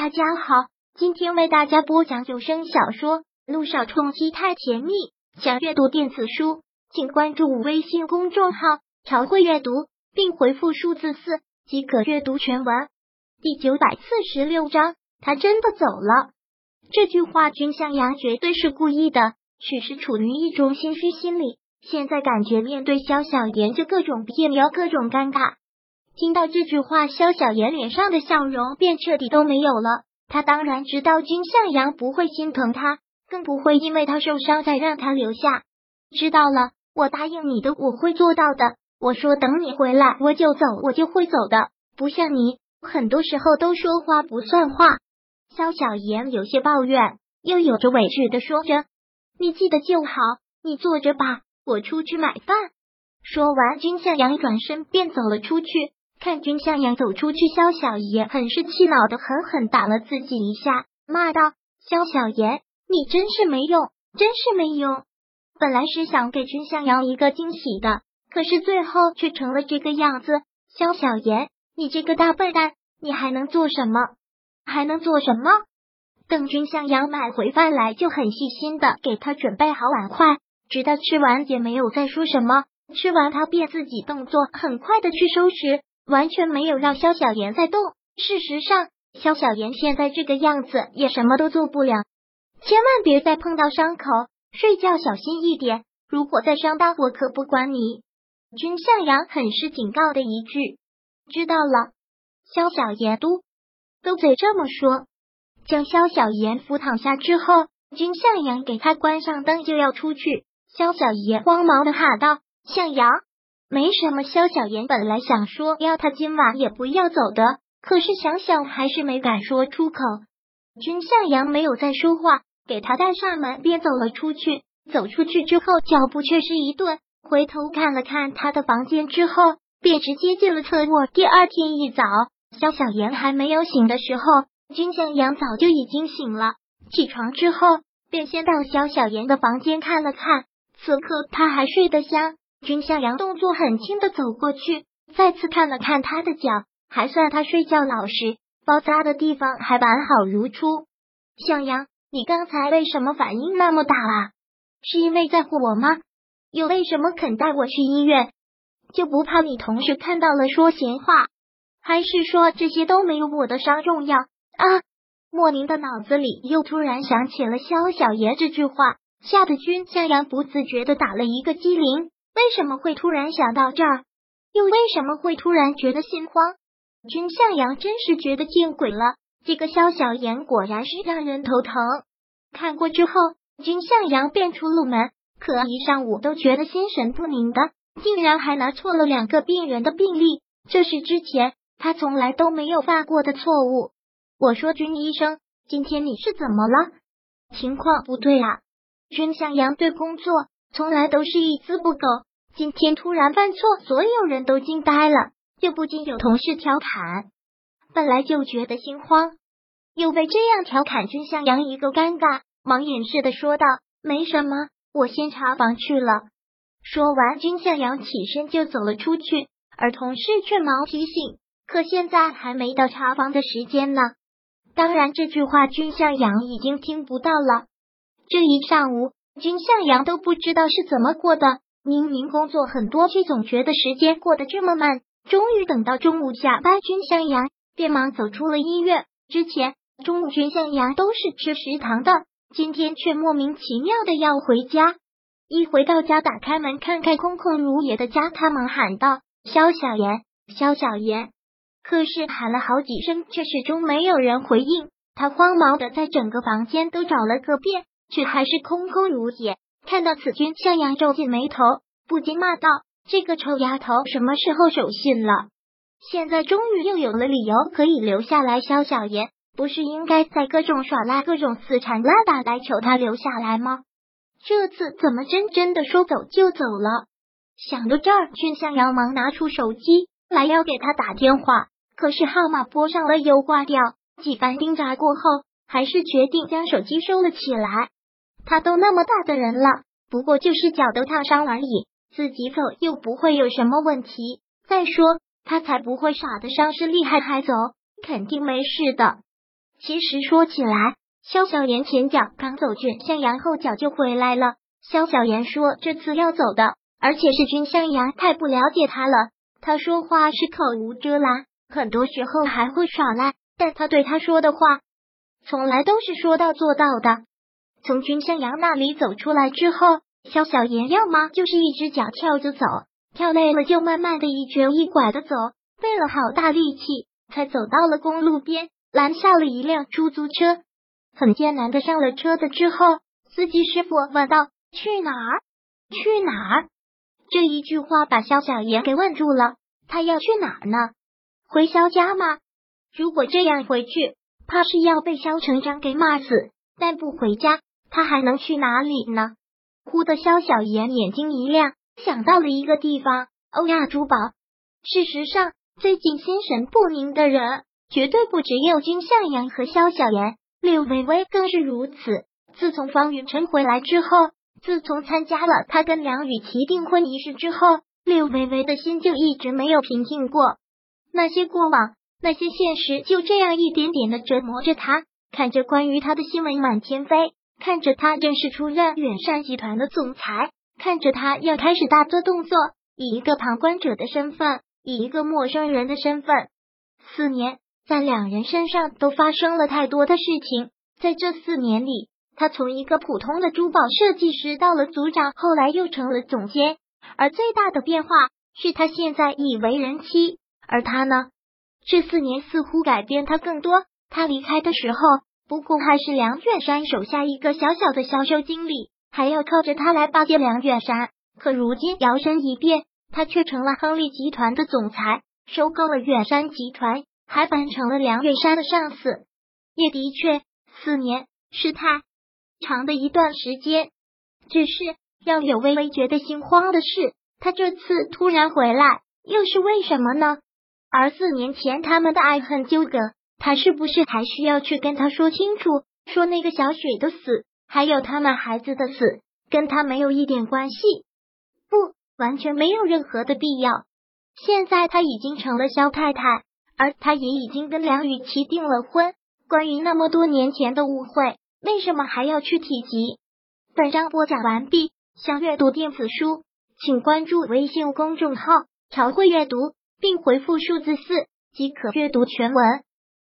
大家好，今天为大家播讲有声小说《路上冲击太甜蜜》。想阅读电子书，请关注微信公众号“朝会阅读”，并回复数字四即可阅读全文。第九百四十六章，他真的走了。这句话，君向阳绝对是故意的，许是处于一种心虚心理。现在感觉面对萧小言就各种别扭，各种尴尬。听到这句话，萧小言脸上的笑容便彻底都没有了。他当然知道君向阳不会心疼他，更不会因为他受伤再让他留下。知道了，我答应你的，我会做到的。我说等你回来我就走，我就会走的。不像你，很多时候都说话不算话。萧小言有些抱怨，又有着委屈的说着：“你记得就好，你坐着吧，我出去买饭。”说完，君向阳转身便走了出去。看君向阳走出去，萧小爷很是气恼的狠狠打了自己一下，骂道：“萧小爷，你真是没用，真是没用！本来是想给君向阳一个惊喜的，可是最后却成了这个样子。萧小爷，你这个大笨蛋，你还能做什么？还能做什么？等君向阳买回饭来，就很细心的给他准备好碗筷，直到吃完也没有再说什么。吃完，他便自己动作很快的去收拾。”完全没有让萧小妍在动。事实上，萧小妍现在这个样子也什么都做不了。千万别再碰到伤口，睡觉小心一点。如果再伤到我，可不管你。君向阳很是警告的一句：“知道了。”萧小言嘟都嘴这么说。将萧小妍扶躺下之后，君向阳给他关上灯，就要出去。萧小爷慌忙的喊道：“向阳。”没什么，萧小言本来想说要他今晚也不要走的，可是想想还是没敢说出口。君向阳没有再说话，给他带上门，便走了出去。走出去之后，脚步却是一顿，回头看了看他的房间之后，便直接进了侧卧。第二天一早，萧小言还没有醒的时候，君向阳早就已经醒了。起床之后，便先到萧小言的房间看了看，此刻他还睡得香。君向阳动作很轻的走过去，再次看了看他的脚，还算他睡觉老实，包扎的地方还完好如初。向阳，你刚才为什么反应那么大啊？是因为在乎我吗？又为什么肯带我去医院？就不怕你同事看到了说闲话？还是说这些都没有我的伤重要啊？莫宁的脑子里又突然想起了萧小爷这句话，吓得君向阳不自觉的打了一个激灵。为什么会突然想到这儿？又为什么会突然觉得心慌？君向阳真是觉得见鬼了！这个萧小言果然是让人头疼。看过之后，君向阳便出了门，可一上午都觉得心神不宁的，竟然还拿错了两个病人的病历，这是之前他从来都没有犯过的错误。我说君医生，今天你是怎么了？情况不对啊！君向阳对工作从来都是一丝不苟。今天突然犯错，所有人都惊呆了，就不禁有同事调侃。本来就觉得心慌，又被这样调侃，君向阳一个尴尬，忙掩饰的说道：“没什么，我先查房去了。”说完，君向阳起身就走了出去，而同事却忙提醒：“可现在还没到查房的时间呢。”当然，这句话君向阳已经听不到了。这一上午，君向阳都不知道是怎么过的。明明工作很多，却总觉得时间过得这么慢。终于等到中午下班，君向阳便忙走出了医院。之前中午君向阳都是吃食堂的，今天却莫名其妙的要回家。一回到家，打开门看看空空如也的家，他忙喊道：“肖小言，肖小言！”可是喊了好几声，却始终没有人回应。他慌忙的在整个房间都找了个遍，却还是空空如也。看到此，君向阳皱紧眉头，不禁骂道：“这个臭丫头什么时候守信了？现在终于又有了理由可以留下来。萧小言不是应该在各种耍赖、各种死缠烂打来求他留下来吗？这次怎么真真的说走就走了？”想到这儿，君向阳忙拿出手机来要给他打电话，可是号码拨上了又挂掉。几番挣扎过后，还是决定将手机收了起来。他都那么大的人了，不过就是脚都烫伤而已，自己走又不会有什么问题。再说他才不会傻的伤势厉害还走，肯定没事的。其实说起来，萧小言前脚刚走君向阳，后脚就回来了。萧小言说这次要走的，而且是君向阳太不了解他了。他说话是口无遮拦，很多时候还会耍赖，但他对他说的话，从来都是说到做到的。从君向阳那里走出来之后，萧小言要么就是一只脚跳着走，跳累了就慢慢的一瘸一拐的走，费了好大力气才走到了公路边，拦下了一辆出租车，很艰难的上了车的之后，司机师傅问道：“去哪儿？去哪儿？”这一句话把萧小言给问住了，他要去哪儿呢？回萧家吗？如果这样回去，怕是要被萧成章给骂死。但不回家。他还能去哪里呢？忽的萧小言眼睛一亮，想到了一个地方——欧亚珠宝。事实上，最近心神不宁的人绝对不只有君向阳和萧小言，柳微微更是如此。自从方云晨回来之后，自从参加了他跟梁雨琪订婚仪式之后，柳微微的心就一直没有平静过。那些过往，那些现实，就这样一点点的折磨着他。看着关于他的新闻满天飞。看着他正式出任远山集团的总裁，看着他要开始大做动作，以一个旁观者的身份，以一个陌生人的身份。四年，在两人身上都发生了太多的事情。在这四年里，他从一个普通的珠宝设计师到了组长，后来又成了总监。而最大的变化是他现在已为人妻。而他呢？这四年似乎改变他更多。他离开的时候。不过还是梁远山手下一个小小的销售经理，还要靠着他来巴结梁远山。可如今摇身一变，他却成了亨利集团的总裁，收购了远山集团，还扮成了梁远山的上司。也的确，四年是太长的一段时间。只是让柳微微觉得心慌的是，他这次突然回来，又是为什么呢？而四年前他们的爱恨纠葛。他是不是还需要去跟他说清楚，说那个小雪的死，还有他们孩子的死，跟他没有一点关系？不，完全没有任何的必要。现在他已经成了肖太太，而他也已经跟梁雨琪订了婚。关于那么多年前的误会，为什么还要去提及？本章播讲完毕。想阅读电子书，请关注微信公众号“朝会阅读”，并回复数字四即可阅读全文。